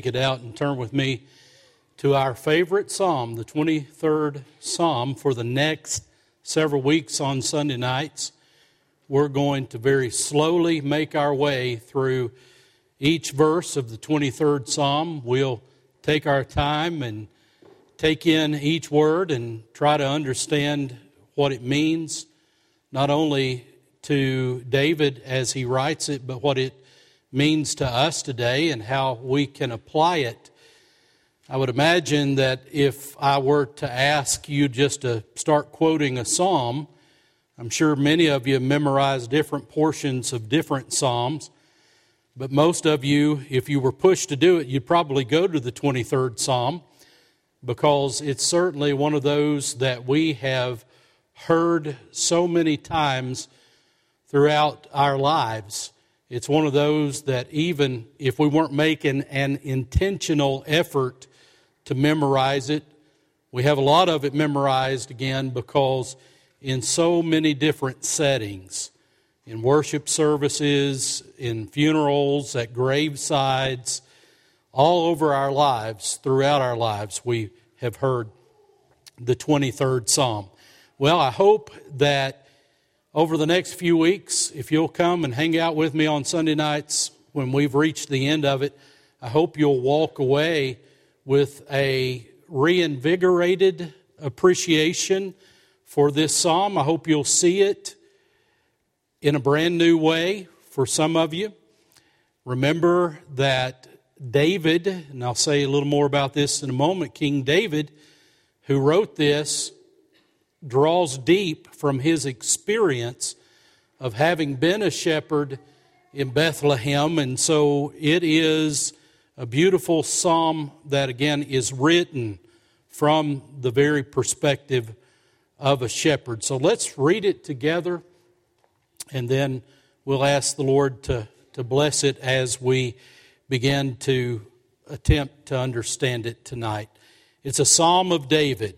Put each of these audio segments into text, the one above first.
Take it out and turn with me to our favorite psalm, the 23rd psalm, for the next several weeks on Sunday nights. We're going to very slowly make our way through each verse of the 23rd psalm. We'll take our time and take in each word and try to understand what it means, not only to David as he writes it, but what it means to us today and how we can apply it. I would imagine that if I were to ask you just to start quoting a psalm, I'm sure many of you memorize different portions of different psalms, but most of you, if you were pushed to do it, you'd probably go to the 23rd psalm because it's certainly one of those that we have heard so many times throughout our lives. It's one of those that even if we weren't making an intentional effort to memorize it, we have a lot of it memorized again because in so many different settings, in worship services, in funerals, at gravesides, all over our lives, throughout our lives, we have heard the 23rd Psalm. Well, I hope that over the next few weeks, if you'll come and hang out with me on Sunday nights when we've reached the end of it, I hope you'll walk away with a reinvigorated appreciation for this psalm. I hope you'll see it in a brand new way for some of you. Remember that David, and I'll say a little more about this in a moment, King David, who wrote this, draws deep from his experience of having been a shepherd in Bethlehem. And so it is a beautiful psalm that, again, is written from the very perspective of a shepherd. So let's read it together, and then we'll ask the Lord to, to bless it as we begin to attempt to understand it tonight. It's a psalm of David.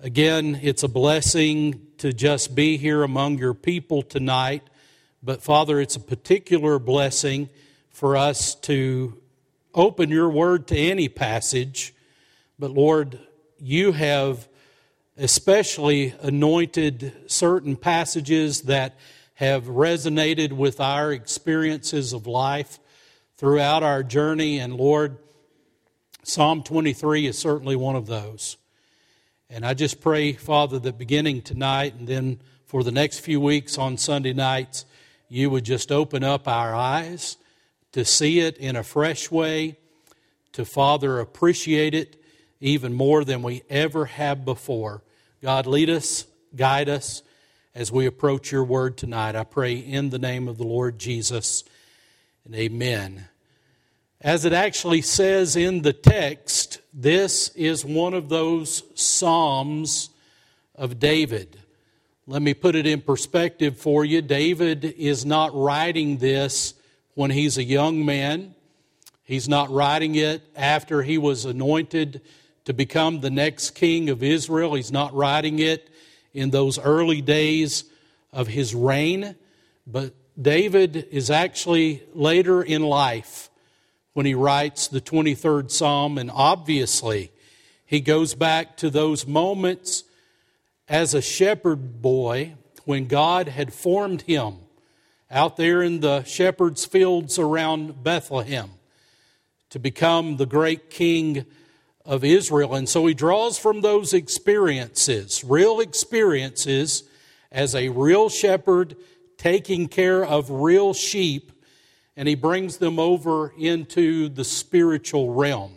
again, it's a blessing to just be here among your people tonight. But Father, it's a particular blessing for us to open your word to any passage. But Lord, you have especially anointed certain passages that have resonated with our experiences of life throughout our journey. And Lord, Psalm 23 is certainly one of those. And I just pray, Father, that beginning tonight and then for the next few weeks on Sunday nights, you would just open up our eyes to see it in a fresh way, to, Father, appreciate it even more than we ever have before. God, lead us, guide us as we approach your word tonight. I pray in the name of the Lord Jesus, and amen. As it actually says in the text, this is one of those Psalms of David. Let me put it in perspective for you. David is not writing this when he's a young man. He's not writing it after he was anointed to become the next king of Israel. He's not writing it in those early days of his reign. But David is actually later in life when he writes the 23rd Psalm, and obviously he goes back to those moments as a shepherd boy when God had formed him out there in the shepherd's fields around Bethlehem to become the great king of Israel. And so he draws from those experiences, real experiences, as a real shepherd taking care of real sheep, and he brings them over into the spiritual realm.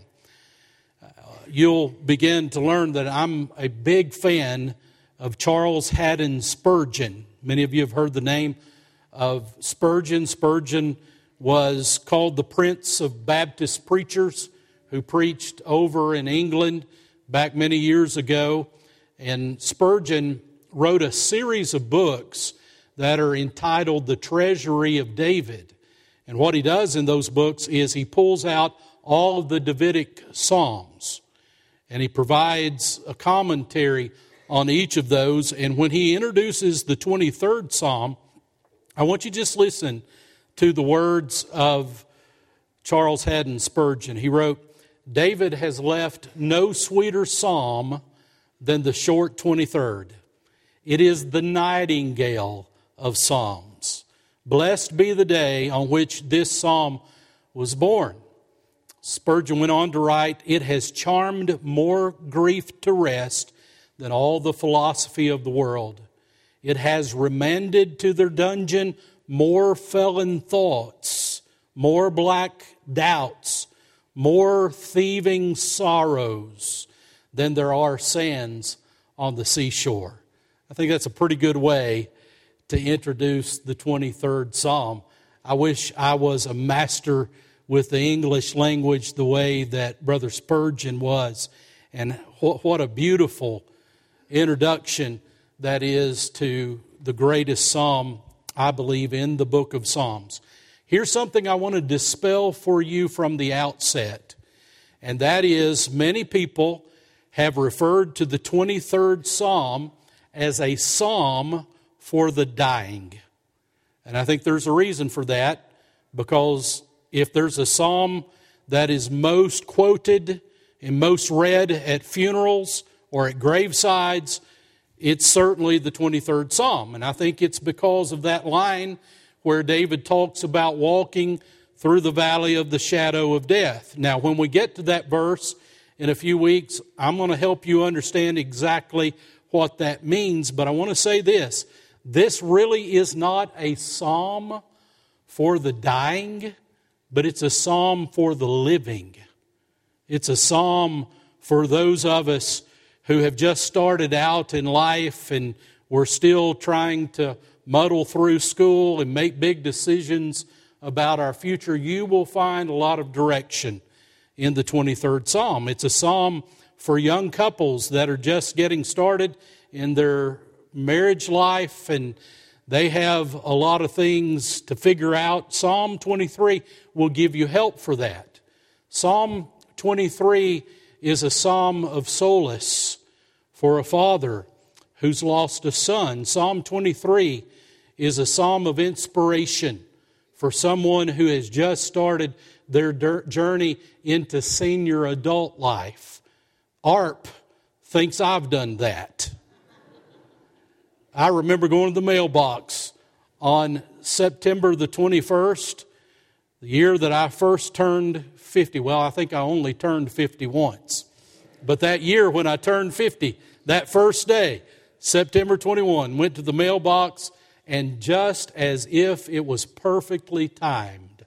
Uh, you'll begin to learn that I'm a big fan of Charles Haddon Spurgeon. Many of you have heard the name of Spurgeon. Spurgeon was called the Prince of Baptist Preachers who preached over in England back many years ago. And Spurgeon wrote a series of books that are entitled The Treasury of David. And what he does in those books is he pulls out all of the Davidic Psalms and he provides a commentary on each of those. And when he introduces the 23rd Psalm, I want you to just listen to the words of Charles Haddon Spurgeon. He wrote, David has left no sweeter psalm than the short 23rd. It is the nightingale of psalms. Blessed be the day on which this psalm was born. Spurgeon went on to write, It has charmed more grief to rest than all the philosophy of the world. It has remanded to their dungeon more felon thoughts, more black doubts, more thieving sorrows than there are sands on the seashore. I think that's a pretty good way to introduce the 23rd Psalm. I wish I was a master with the English language the way that Brother Spurgeon was. And what a beautiful introduction that is to the greatest psalm I believe, in the book of Psalms. Here's something I want to dispel for you from the outset, and that is many people have referred to the 23rd Psalm as a psalm for the dying. And I think there's a reason for that because if there's a psalm that is most quoted and most read at funerals or at gravesides, it's certainly the 23rd Psalm. And I think it's because of that line where David talks about walking through the valley of the shadow of death. Now, when we get to that verse in a few weeks, I'm going to help you understand exactly what that means. But I want to say this this really is not a psalm for the dying, but it's a psalm for the living. It's a psalm for those of us who have just started out in life and we're still trying to muddle through school and make big decisions about our future, you will find a lot of direction in the 23rd Psalm. It's a psalm for young couples that are just getting started in their marriage life and they have a lot of things to figure out. Psalm 23 will give you help for that. Psalm 23 is a psalm of solace for a father who's lost a son. Psalm 23 is a psalm of inspiration for someone who has just started their journey into senior adult life. AARP thinks I've done that. I remember going to the mailbox on September the 21st, the year that I first turned 50. Well, I think I only turned 50 once. But that year when I turned 50, that first day, September 21, went to the mailbox, and just as if it was perfectly timed,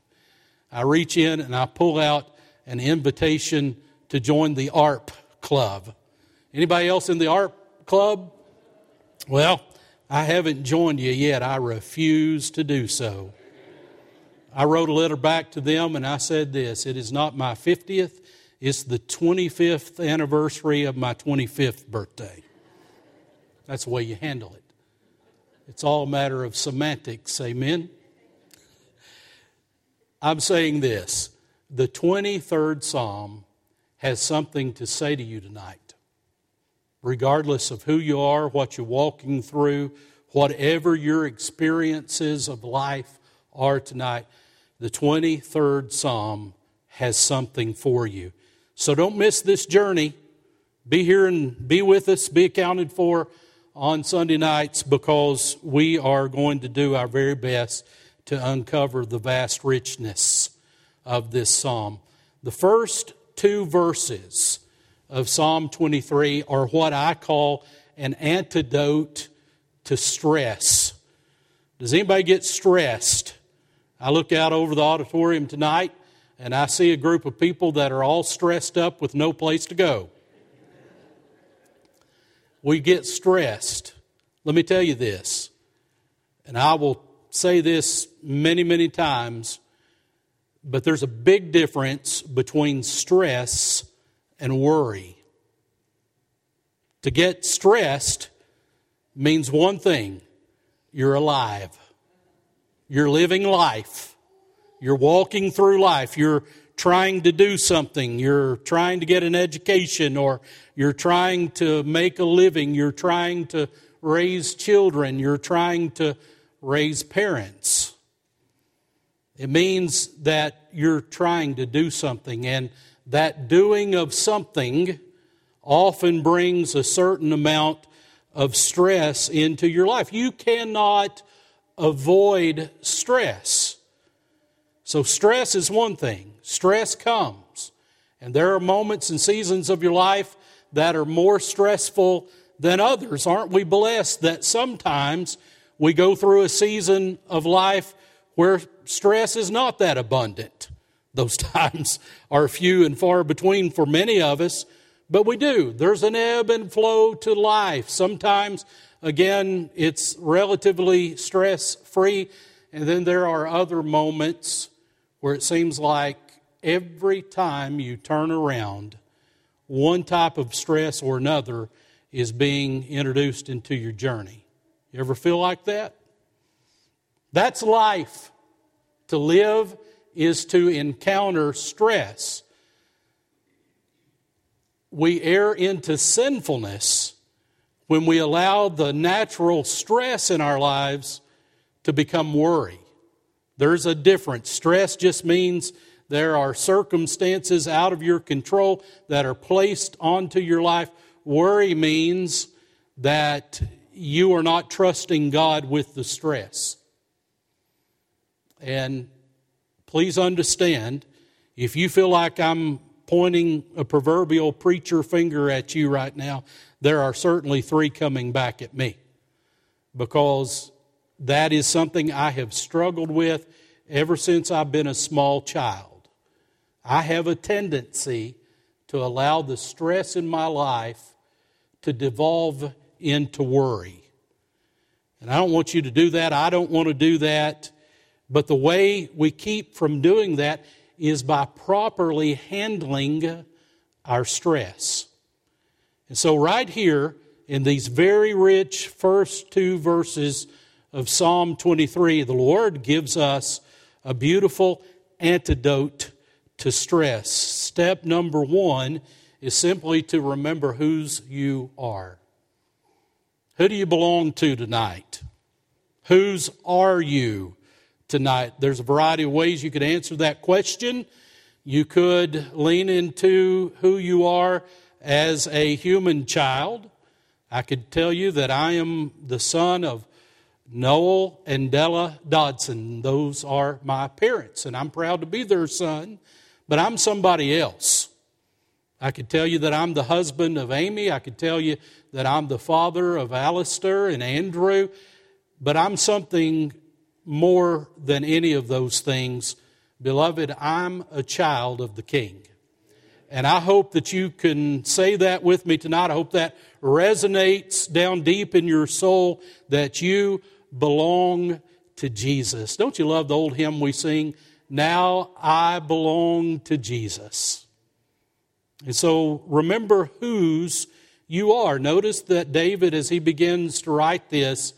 I reach in and I pull out an invitation to join the AARP club. Anybody else in the AARP club? Well, I haven't joined you yet. I refuse to do so. I wrote a letter back to them and I said this It is not my 50th, it's the 25th anniversary of my 25th birthday. That's the way you handle it. It's all a matter of semantics, amen? I'm saying this the 23rd Psalm has something to say to you tonight. Regardless of who you are, what you're walking through, whatever your experiences of life are tonight, the 23rd Psalm has something for you. So don't miss this journey. Be here and be with us, be accounted for on Sunday nights because we are going to do our very best to uncover the vast richness of this psalm. The first two verses of Psalm 23 are what I call an antidote to stress. Does anybody get stressed? I look out over the auditorium tonight and I see a group of people that are all stressed up with no place to go. We get stressed. Let me tell you this, and I will say this many, many times, but there's a big difference between stress and worry. To get stressed means one thing you're alive, you're living life, you're walking through life, you're trying to do something, you're trying to get an education, or you're trying to make a living, you're trying to raise children, you're trying to raise parents. It means that you're trying to do something, and that doing of something often brings a certain amount of stress into your life. You cannot avoid stress. So, stress is one thing, stress comes. And there are moments and seasons of your life that are more stressful than others. Aren't we blessed that sometimes we go through a season of life where stress is not that abundant? Those times are few and far between for many of us, but we do. There's an ebb and flow to life. Sometimes, again, it's relatively stress free, and then there are other moments where it seems like every time you turn around, one type of stress or another is being introduced into your journey. You ever feel like that? That's life. To live is to encounter stress. We err into sinfulness when we allow the natural stress in our lives to become worry. There's a difference. Stress just means there are circumstances out of your control that are placed onto your life. Worry means that you are not trusting God with the stress. And please understand if you feel like I'm pointing a proverbial preacher finger at you right now, there are certainly three coming back at me because that is something I have struggled with ever since I've been a small child. I have a tendency to allow the stress in my life to devolve into worry. And I don't want you to do that. I don't want to do that. But the way we keep from doing that is by properly handling our stress. And so, right here in these very rich first two verses of Psalm 23, the Lord gives us a beautiful antidote to stress. Step number one is simply to remember whose you are. Who do you belong to tonight? Whose are you? Tonight. There's a variety of ways you could answer that question. You could lean into who you are as a human child. I could tell you that I am the son of Noel and Della Dodson. Those are my parents, and I'm proud to be their son, but I'm somebody else. I could tell you that I'm the husband of Amy. I could tell you that I'm the father of Alistair and Andrew, but I'm something more than any of those things, beloved, I'm a child of the King. And I hope that you can say that with me tonight. I hope that resonates down deep in your soul that you belong to Jesus. Don't you love the old hymn we sing? Now I belong to Jesus. And so remember whose you are. Notice that David, as he begins to write this,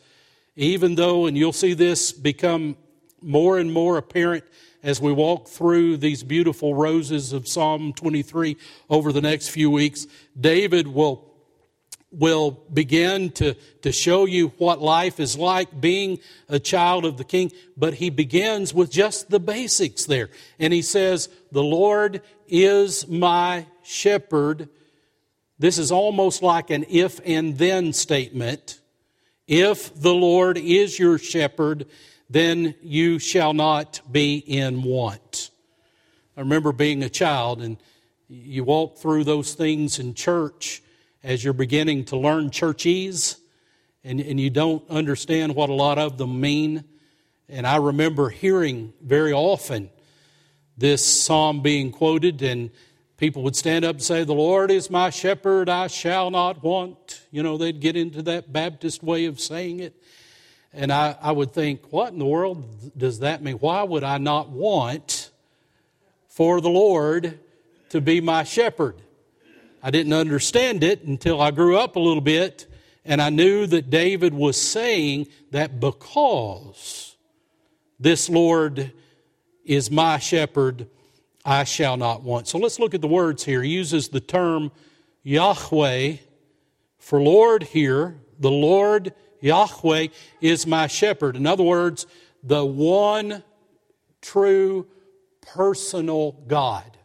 even though, and you'll see this become more and more apparent as we walk through these beautiful roses of Psalm 23 over the next few weeks, David will will begin to, to show you what life is like being a child of the king, but he begins with just the basics there. And he says, The Lord is my shepherd. This is almost like an if and then statement. If the Lord is your shepherd, then you shall not be in want. I remember being a child and you walk through those things in church as you're beginning to learn churchese and, and you don't understand what a lot of them mean. And I remember hearing very often this psalm being quoted, and people would stand up and say, The Lord is my shepherd, I shall not want. You know, they'd get into that Baptist way of saying it. And I, I would think, What in the world does that mean? Why would I not want for the Lord to be my shepherd? I didn't understand it until I grew up a little bit, and I knew that David was saying that because this Lord is my shepherd, I shall not want. So let's look at the words here. He uses the term Yahweh for Lord here. The Lord Yahweh is my shepherd. In other words, the one true personal God.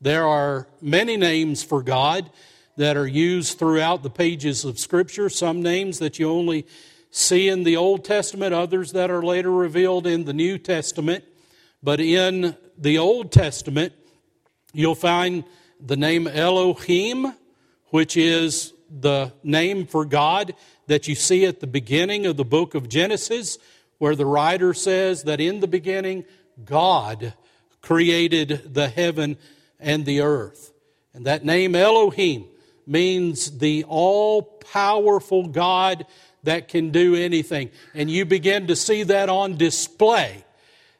There are many names for God that are used throughout the pages of Scripture, some names that you only see in the Old Testament, others that are later revealed in the New Testament. But in the Old Testament, you'll find the name Elohim, which is the name for God that you see at the beginning of the book of Genesis, where the writer says that in the beginning, God created the heaven and the earth. And that name Elohim means the all powerful God that can do anything. And you begin to see that on display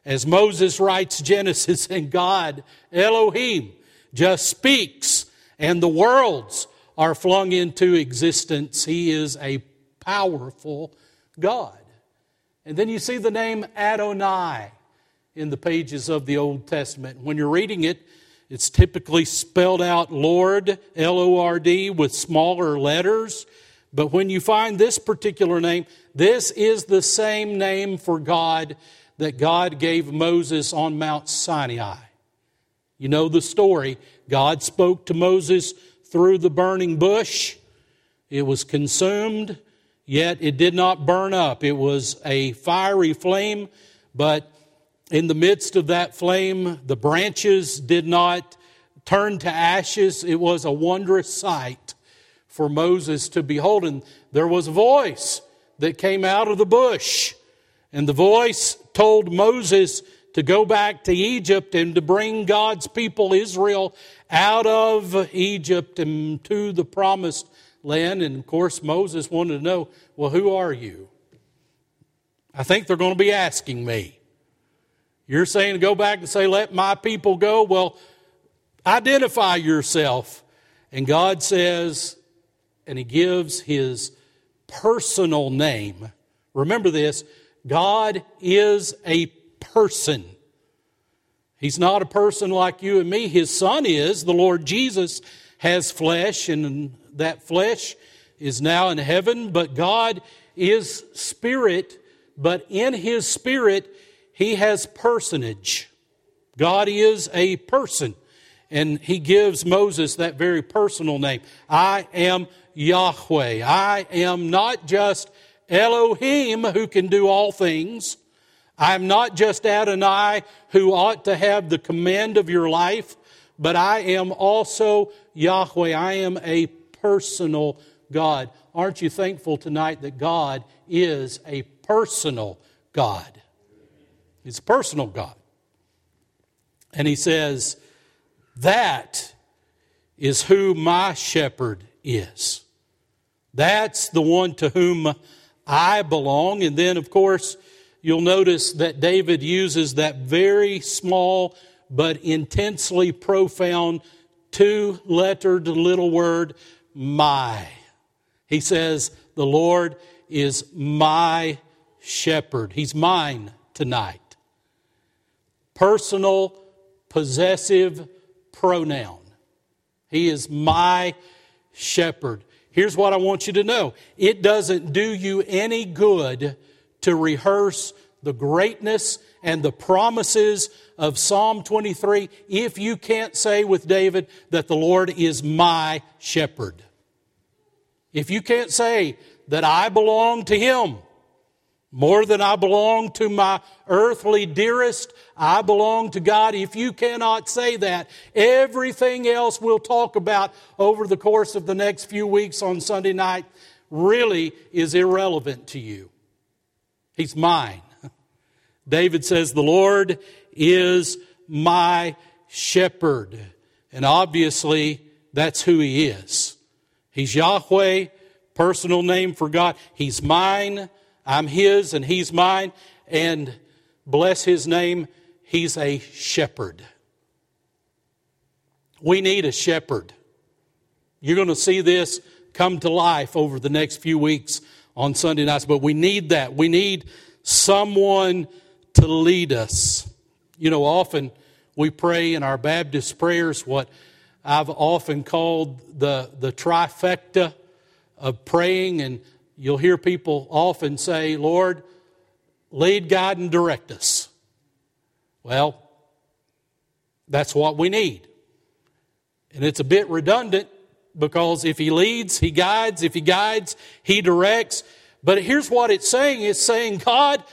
as Moses writes Genesis and God, Elohim, just speaks and the worlds are flung into existence. He is a powerful God. And then you see the name Adonai in the pages of the Old Testament. When you're reading it, it's typically spelled out Lord, L O R D, with smaller letters. But when you find this particular name, this is the same name for God that God gave Moses on Mount Sinai. You know the story. God spoke to Moses through the burning bush. It was consumed, yet it did not burn up. It was a fiery flame, but in the midst of that flame, the branches did not turn to ashes. It was a wondrous sight for Moses to behold. And there was a voice that came out of the bush. And the voice told Moses to go back to Egypt and to bring God's people, Israel, out of Egypt and to the promised land. And of course, Moses wanted to know, well, who are you? I think they're going to be asking me. You're saying to go back and say, let my people go? Well, identify yourself. And God says, and He gives His personal name. Remember this God is a person. He's not a person like you and me. His Son is. The Lord Jesus has flesh, and that flesh is now in heaven, but God is spirit, but in His spirit, he has personage. God is a person. And he gives Moses that very personal name. I am Yahweh. I am not just Elohim who can do all things. I'm not just Adonai who ought to have the command of your life, but I am also Yahweh. I am a personal God. Aren't you thankful tonight that God is a personal God? He's a personal God. And he says, That is who my shepherd is. That's the one to whom I belong. And then, of course, you'll notice that David uses that very small but intensely profound two lettered little word, my. He says, The Lord is my shepherd. He's mine tonight personal, possessive pronoun. He is my shepherd. Here's what I want you to know it doesn't do you any good to rehearse the greatness and the promises of Psalm 23 if you can't say with David that the Lord is my shepherd. If you can't say that I belong to Him, more than I belong to my earthly dearest, I belong to God. If you cannot say that, everything else we'll talk about over the course of the next few weeks on Sunday night really is irrelevant to you. He's mine. David says, The Lord is my shepherd. And obviously, that's who he is. He's Yahweh, personal name for God. He's mine, I'm his, and he's mine. And bless his name, he's a shepherd. We need a shepherd. You're going to see this come to life over the next few weeks on Sunday nights, but we need that. We need someone to lead us. You know, often we pray in our Baptist prayers what I've often called the, the trifecta of praying, and you'll hear people often say, Lord, lead, guide, and direct us. Well, that's what we need. And it's a bit redundant because if He leads, He guides. If He guides, He directs. But here's what it's saying it's saying, God,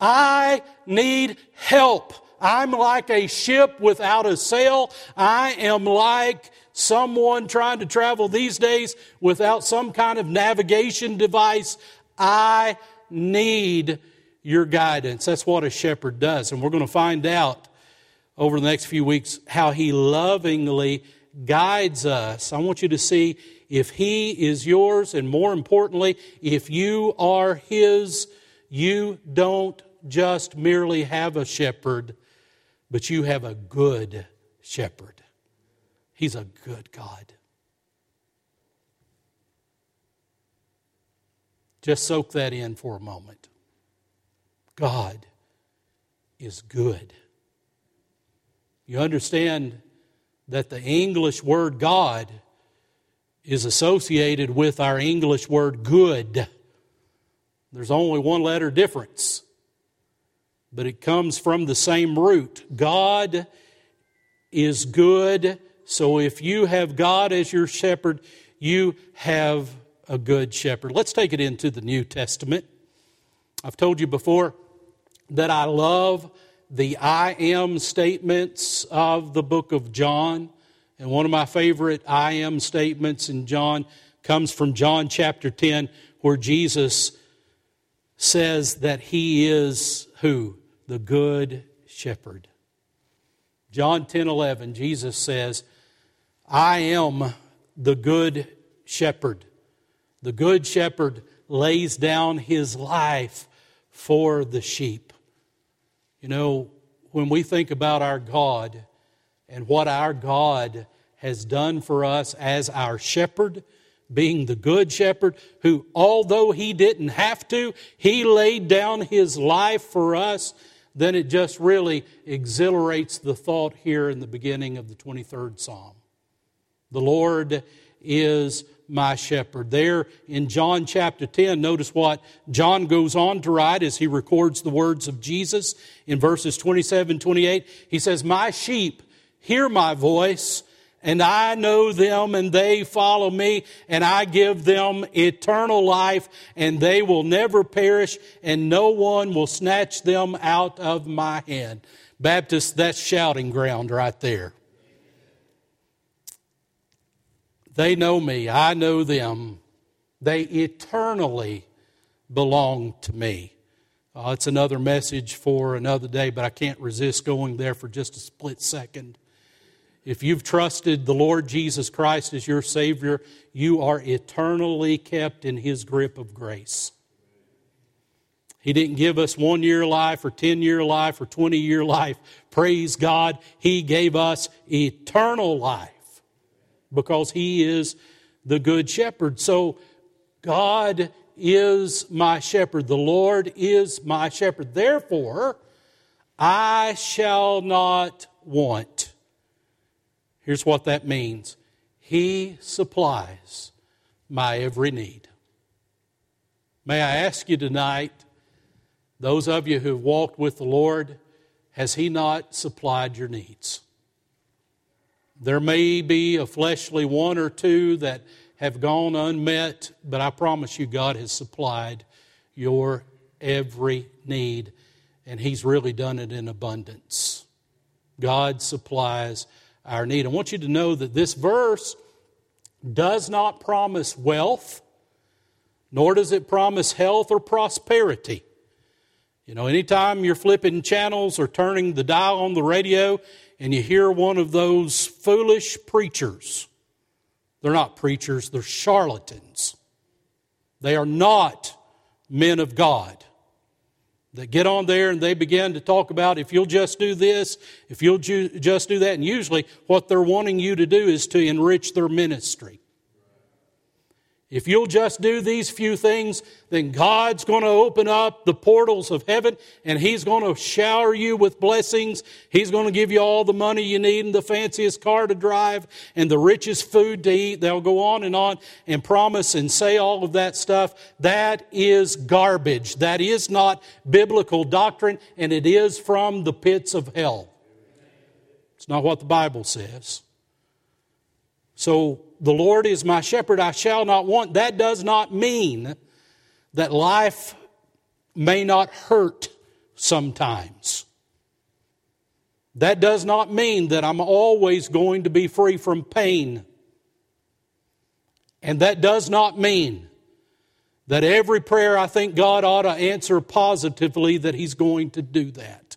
I need help. I'm like a ship without a sail. I am like someone trying to travel these days without some kind of navigation device. I need your guidance. That's what a shepherd does. And we're going to find out over the next few weeks how he lovingly guides us. I want you to see if he is yours, and more importantly, if you are his, you don't just merely have a shepherd, but you have a good shepherd. He's a good God. Just soak that in for a moment. God is good. You understand that the English word God is associated with our English word good. There's only one letter difference but it comes from the same root. God is good, so if you have God as your shepherd, you have a good shepherd. Let's take it into the New Testament. I've told you before that I love the I am statements of the book of John. And one of my favorite I am statements in John comes from John chapter 10, where Jesus says that he is who? the good shepherd. John 10 11, Jesus says, I am the good shepherd. The good shepherd lays down his life for the sheep. You know, when we think about our God and what our God has done for us as our shepherd, being the good shepherd, who, although he didn't have to, he laid down his life for us then it just really exhilarates the thought here in the beginning of the 23rd Psalm. The Lord is my shepherd. There in John chapter 10, notice what John goes on to write as he records the words of Jesus in verses 27 28. He says, My sheep hear my voice, and I know them and they follow me and I give them eternal life and they will never perish and no one will snatch them out of my hand. Baptist, that's shouting ground right there. They know me. I know them. They eternally belong to me. Uh, it's another message for another day, but I can't resist going there for just a split second. If you've trusted the Lord Jesus Christ as your Savior, you are eternally kept in His grip of grace. He didn't give us one year life or 10 year life or 20 year life. Praise God. He gave us eternal life because He is the Good Shepherd. So, God is my shepherd. The Lord is my shepherd. Therefore, I shall not want. Here's what that means He supplies my every need. May I ask you tonight, those of you who've walked with the Lord, has He not supplied your needs? There may be a fleshly one or two that have gone unmet, but I promise you, God has supplied your every need, and He's really done it in abundance. God supplies our need. I want you to know that this verse does not promise wealth, nor does it promise health or prosperity. You know, anytime you're flipping channels or turning the dial on the radio and you hear one of those foolish preachers, they're not preachers, they're charlatans. They are not men of God They get on there and they begin to talk about if you'll just do this, if you'll ju- just do that. And usually what they're wanting you to do is to enrich their ministry. If you'll just do these few things, then God's going to open up the portals of heaven and He's going to shower you with blessings. He's going to give you all the money you need and the fanciest car to drive and the richest food to eat. They'll go on and on and promise and say all of that stuff. That is garbage. That is not biblical doctrine and it is from the pits of hell. It's not what the Bible says. So the Lord is my shepherd, I shall not want. That does not mean that life may not hurt sometimes. That does not mean that I'm always going to be free from pain. And that does not mean that every prayer I think God ought to answer positively, that He's going to do that.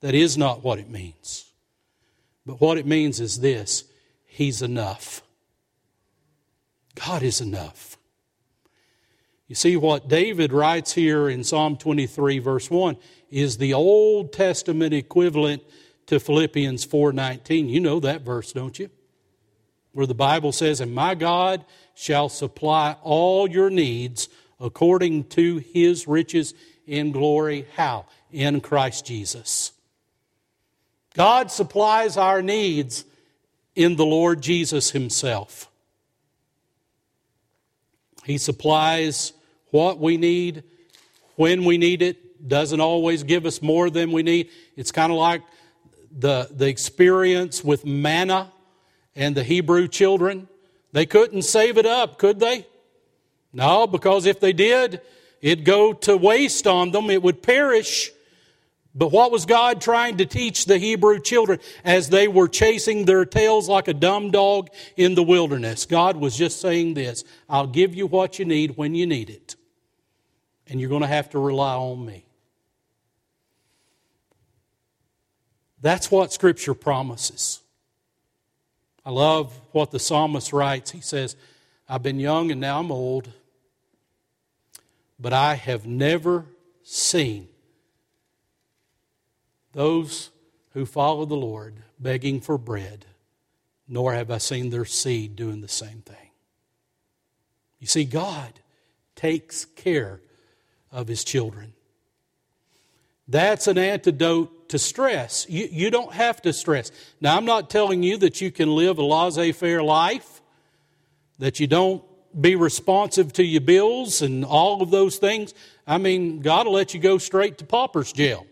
That is not what it means. But what it means is this He's enough. God is enough. You see, what David writes here in Psalm 23, verse 1, is the Old Testament equivalent to Philippians 4:19. You know that verse, don't you? Where the Bible says, "And my God shall supply all your needs according to his riches in glory." How? In Christ Jesus. God supplies our needs in the Lord Jesus himself. He supplies what we need when we need it, doesn't always give us more than we need. It's kind of like the, the experience with manna and the Hebrew children. They couldn't save it up, could they? No, because if they did, it'd go to waste on them, it would perish. But what was God trying to teach the Hebrew children as they were chasing their tails like a dumb dog in the wilderness? God was just saying this I'll give you what you need when you need it, and you're going to have to rely on me. That's what Scripture promises. I love what the psalmist writes. He says, I've been young and now I'm old, but I have never seen those who follow the Lord begging for bread, nor have I seen their seed doing the same thing. You see, God takes care of his children. That's an antidote to stress. You, you don't have to stress. Now, I'm not telling you that you can live a laissez faire life, that you don't be responsive to your bills and all of those things. I mean, God will let you go straight to pauper's jail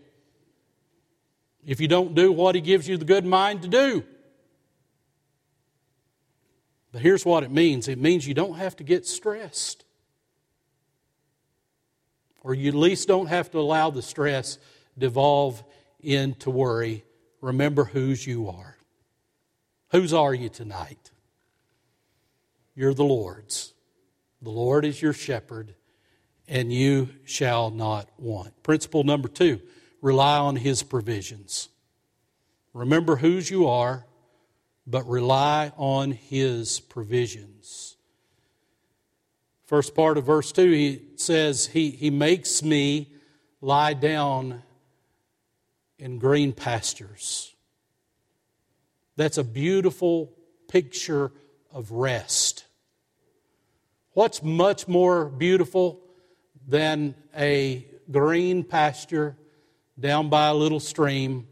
if you don't do what He gives you the good mind to do. But here's what it means it means you don't have to get stressed. Or you at least don't have to allow the stress devolve into worry. Remember whose you are. Whose are you tonight? You're the Lord's. The Lord is your shepherd, and you shall not want. Principle number two rely on His provisions. Remember whose you are, but rely on His provisions. First part of verse 2, he says, He, he makes me lie down in green pastures. That's a beautiful picture of rest. What's much more beautiful than a green pasture down by a little stream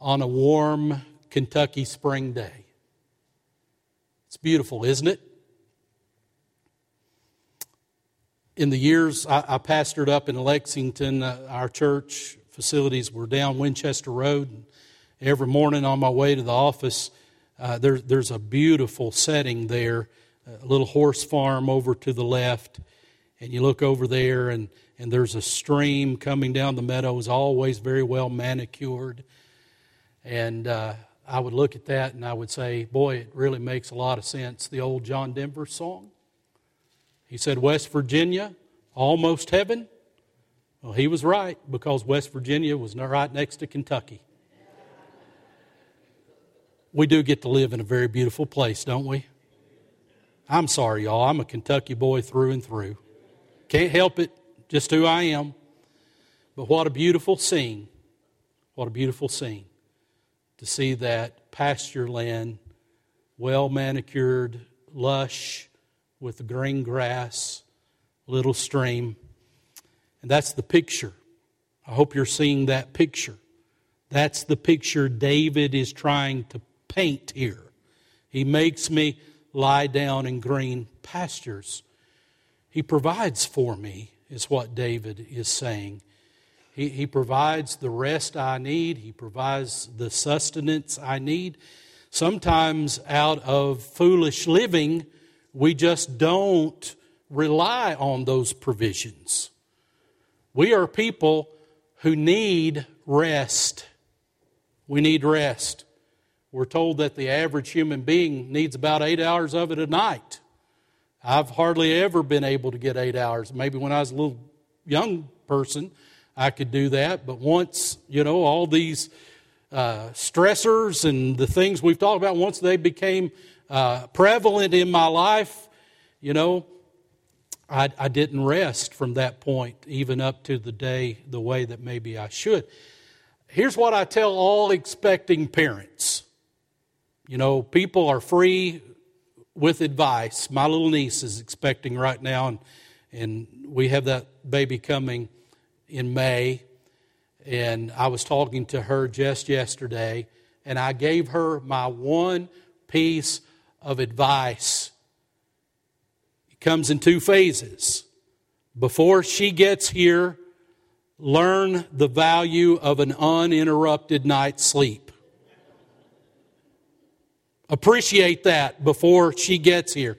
on a warm Kentucky spring day. It's beautiful, isn't it? In the years I, I pastored up in Lexington, uh, our church facilities were down Winchester Road. And every morning on my way to the office, uh, there, there's a beautiful setting there, a little horse farm over to the left. And you look over there, and and there's a stream coming down the meadow, is always very well manicured. And uh, I would look at that and I would say, boy, it really makes a lot of sense. The old John Denver song. He said, West Virginia, almost heaven. Well, he was right because West Virginia was right next to Kentucky. We do get to live in a very beautiful place, don't we? I'm sorry, y'all. I'm a Kentucky boy through and through. Can't help it, just who I am. But what a beautiful scene. What a beautiful scene to see that pasture land, well manicured, lush, with green grass, little stream. And that's the picture. I hope you're seeing that picture. That's the picture David is trying to paint here. He makes me lie down in green pastures. He provides for me, is what David is saying. He, he provides the rest I need, He provides the sustenance I need. Sometimes, out of foolish living, we just don't rely on those provisions. We are people who need rest. We need rest. We're told that the average human being needs about eight hours of it a night. I've hardly ever been able to get eight hours. Maybe when I was a little young person, I could do that. But once, you know, all these uh, stressors and the things we've talked about, once they became uh, prevalent in my life, you know, I, I didn't rest from that point, even up to the day, the way that maybe I should. Here's what I tell all expecting parents. You know, people are free with advice. My little niece is expecting right now, and, and we have that baby coming in May. And I was talking to her just yesterday, and I gave her my one piece of advice. It comes in two phases. Before she gets here, learn the value of an uninterrupted night's sleep. Appreciate that before she gets here.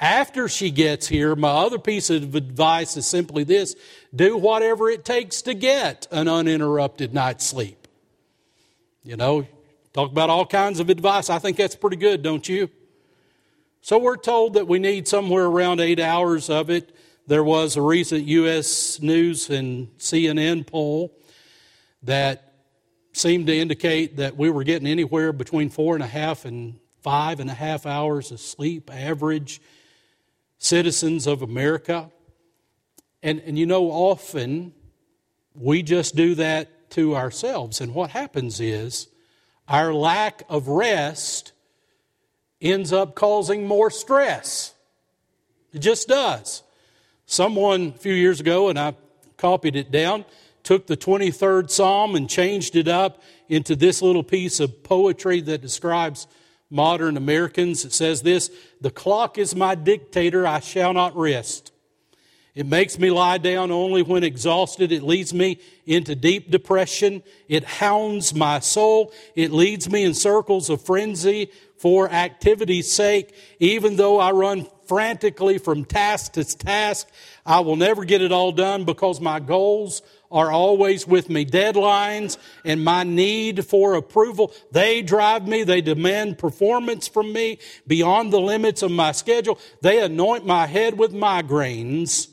After she gets here, my other piece of advice is simply this do whatever it takes to get an uninterrupted night's sleep. You know, talk about all kinds of advice. I think that's pretty good, don't you? So we're told that we need somewhere around eight hours of it. There was a recent U.S. News and CNN poll that seemed to indicate that we were getting anywhere between four and a half and five and a half hours of sleep, average citizens of America. And, and you know, often we just do that to ourselves. And what happens is our lack of rest ends up causing more stress. It just does. Someone a few years ago, and I copied it down, took the 23rd Psalm and changed it up into this little piece of poetry that describes modern Americans. It says this The clock is my dictator, I shall not rest. It makes me lie down only when exhausted. It leads me into deep depression. It hounds my soul. It leads me in circles of frenzy for activity's sake. Even though I run frantically from task to task, I will never get it all done because my goals are always with me. Deadlines and my need for approval, they drive me. They demand performance from me beyond the limits of my schedule. They anoint my head with migraines.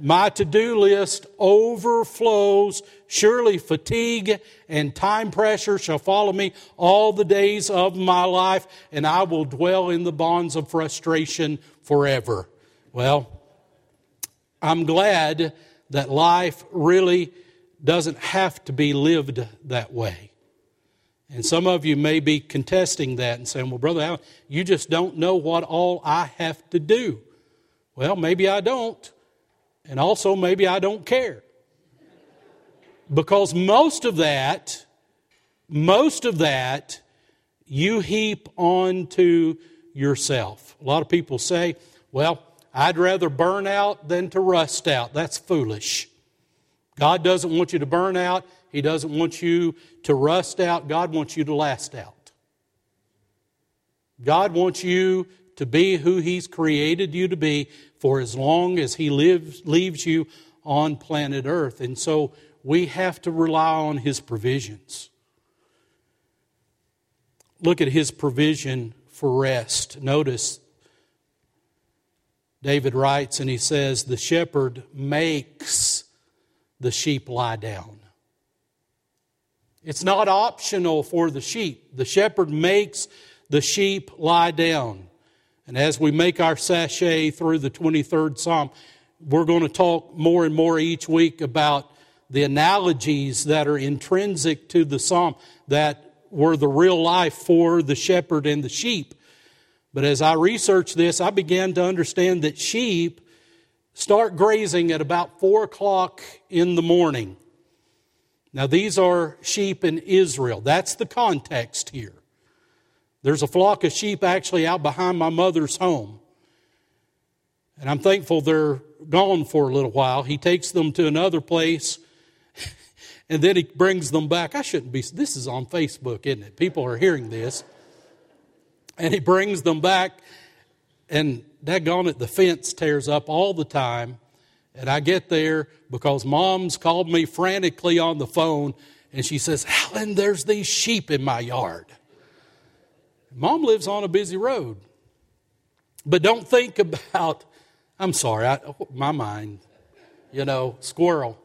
My to do list overflows. Surely fatigue and time pressure shall follow me all the days of my life, and I will dwell in the bonds of frustration forever. Well, I'm glad that life really doesn't have to be lived that way. And some of you may be contesting that and saying, well, Brother Allen, you just don't know what all I have to do. Well, maybe I don't. And also, maybe I don't care. Because most of that, most of that, you heap onto yourself. A lot of people say, well, I'd rather burn out than to rust out. That's foolish. God doesn't want you to burn out. He doesn't want you to rust out. God wants you to last out. God wants you to be who He's created you to be for as long as He lives, leaves you on planet Earth. And so we have to rely on His provisions. Look at His provision for rest. Notice David writes and he says, The shepherd makes the sheep lie down. It's not optional for the sheep. The shepherd makes the sheep lie down. And as we make our sashay through the 23rd Psalm, we're going to talk more and more each week about the analogies that are intrinsic to the psalm that were the real life for the shepherd and the sheep. But as I researched this, I began to understand that sheep start grazing at about four o'clock in the morning. Now, these are sheep in Israel. That's the context here. There's a flock of sheep actually out behind my mother's home. And I'm thankful they're gone for a little while. He takes them to another place and then he brings them back. I shouldn't be, this is on Facebook, isn't it? People are hearing this. And he brings them back, and daggone it, the fence tears up all the time. And I get there because mom's called me frantically on the phone, and she says, Alan, there's these sheep in my yard. Mom lives on a busy road. But don't think about, I'm sorry, I, oh, my mind, you know, squirrel.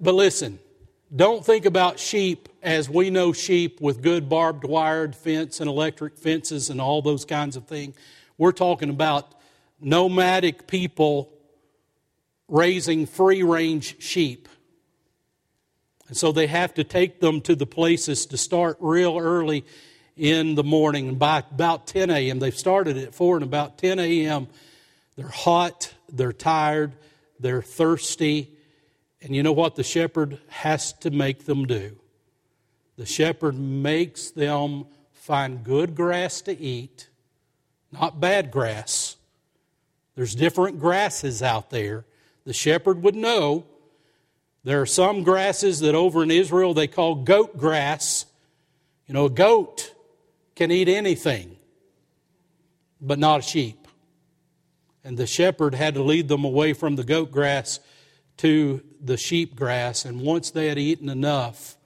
But listen, don't think about sheep as we know sheep with good barbed wired fence and electric fences and all those kinds of things. We're talking about nomadic people raising free range sheep. And so they have to take them to the places to start real early in the morning. And by about 10 a.m., they've started at 4, and about 10 a.m., they're hot, they're tired, they're thirsty, and you know what the shepherd has to make them do? The shepherd makes them find good grass to eat, not bad grass. There's different grasses out there. The shepherd would know. There are some grasses that over in Israel they call goat grass. You know, a goat can eat anything, but not a sheep. And the shepherd had to lead them away from the goat grass to the sheep grass, and once they had eaten enough,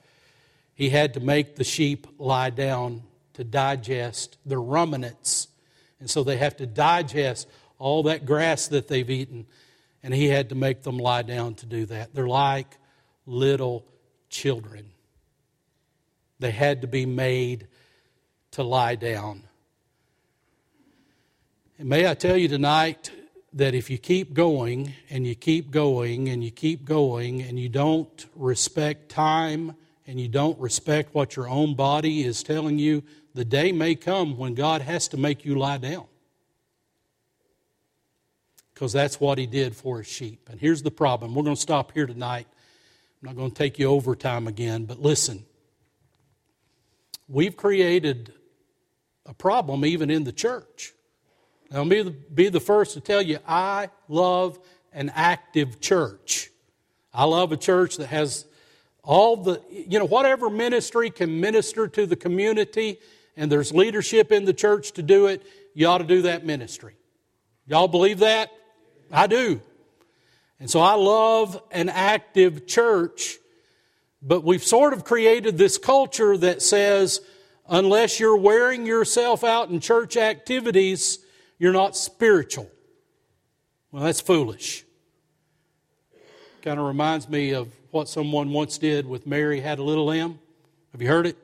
he had to make the sheep lie down to digest the ruminants. And so they have to digest all that grass that they've eaten, and he had to make them lie down to do that. They're like little children. They had to be made to lie down. And may I tell you tonight, that if you keep going and you keep going and you keep going and you don't respect time and you don't respect what your own body is telling you, the day may come when God has to make you lie down. Because that's what He did for His sheep. And here's the problem. We're going to stop here tonight. I'm not going to take you over time again, but listen. We've created a problem even in the church. Now, be the, be the first to tell you, I love an active church. I love a church that has all the, you know, whatever ministry can minister to the community and there's leadership in the church to do it, you ought to do that ministry. Y'all believe that? I do. And so I love an active church, but we've sort of created this culture that says, unless you're wearing yourself out in church activities, you're not spiritual. Well, that's foolish. Kind of reminds me of what someone once did with Mary had a little lamb. Have you heard it?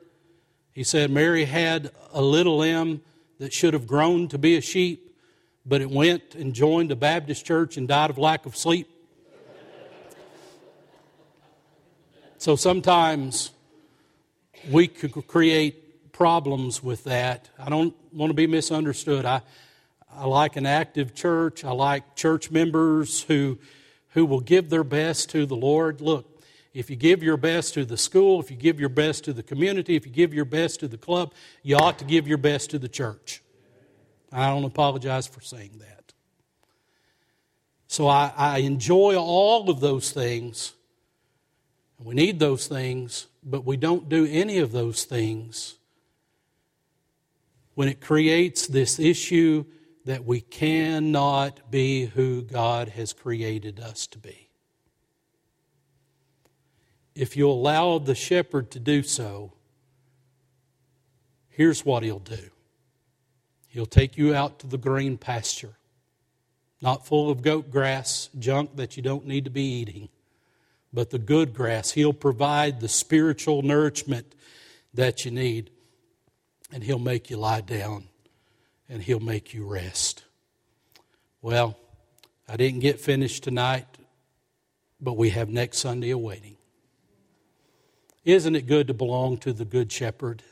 He said Mary had a little lamb that should have grown to be a sheep, but it went and joined a Baptist church and died of lack of sleep. So sometimes we could create problems with that. I don't want to be misunderstood. I, I like an active church. I like church members who, who will give their best to the Lord. Look, if you give your best to the school, if you give your best to the community, if you give your best to the club, you ought to give your best to the church. I don't apologize for saying that. So I, I enjoy all of those things. We need those things, but we don't do any of those things when it creates this issue that we cannot be who God has created us to be. If you allow the shepherd to do so, here's what he'll do He'll take you out to the green pasture. not full of goat grass, junk that you don't need to be eating, but the good grass. He'll provide the spiritual nourishment that you need, and He'll make you lie down and He'll make you rest. Well, I didn't get finished tonight, but we have next Sunday awaiting. Isn't it good to belong to the Good Shepherd?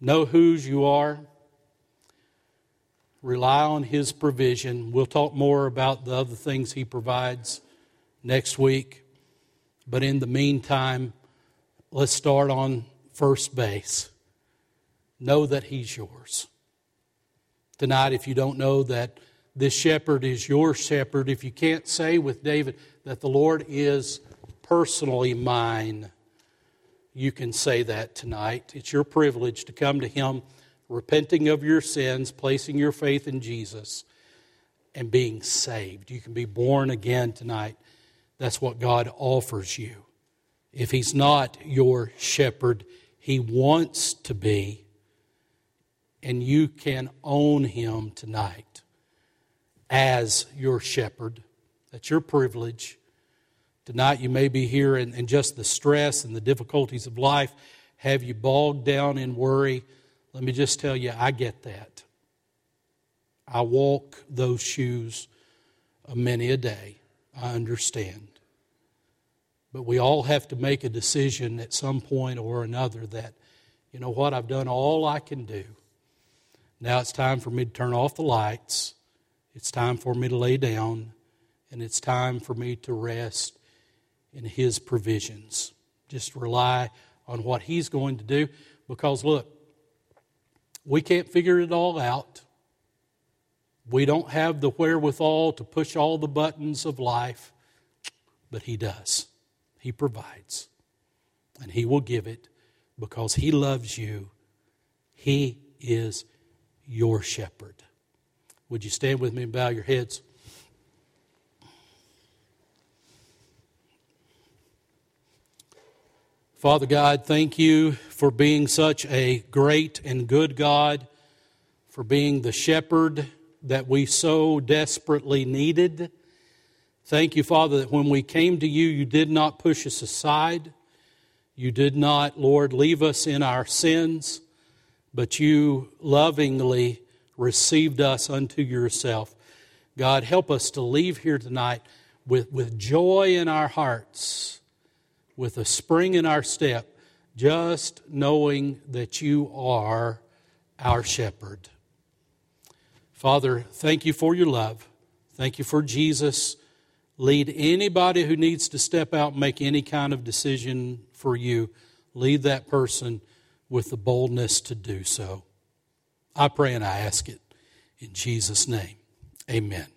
Know whose you are. Rely on His provision. We'll talk more about the other things He provides next week. But in the meantime, let's start on first base. Know that He's yours. Tonight, if you don't know that this shepherd is your shepherd, if you can't say with David that the Lord is personally mine, you can say that tonight. It's your privilege to come to Him repenting of your sins, placing your faith in Jesus, and being saved. You can be born again tonight. That's what God offers you. If He's not your shepherd, He wants to be, and you can own Him tonight as your shepherd. That's your privilege. Tonight, you may be here, and, and just the stress and the difficulties of life have you bogged down in worry. Let me just tell you, I get that. I walk those shoes a many a day. I understand. But we all have to make a decision at some point or another that, you know what, I've done all I can do. Now it's time for me to turn off the lights. It's time for me to lay down. And it's time for me to rest in His provisions. Just rely on what He's going to do because, look, we can't figure it all out. We don't have the wherewithal to push all the buttons of life, but He does. He provides. And He will give it because He loves you. He is your shepherd. Would you stand with me and bow your heads? Father God, thank you for being such a great and good God, for being the shepherd that we so desperately needed. Thank you, Father, that when we came to you, you did not push us aside. You did not, Lord, leave us in our sins, but you lovingly received us unto yourself. God, help us to leave here tonight with, with joy in our hearts with a spring in our step, just knowing that you are our shepherd. Father, thank you for your love. Thank you for Jesus. Lead anybody who needs to step out and make any kind of decision for you. Lead that person with the boldness to do so. I pray and I ask it in Jesus' name. Amen.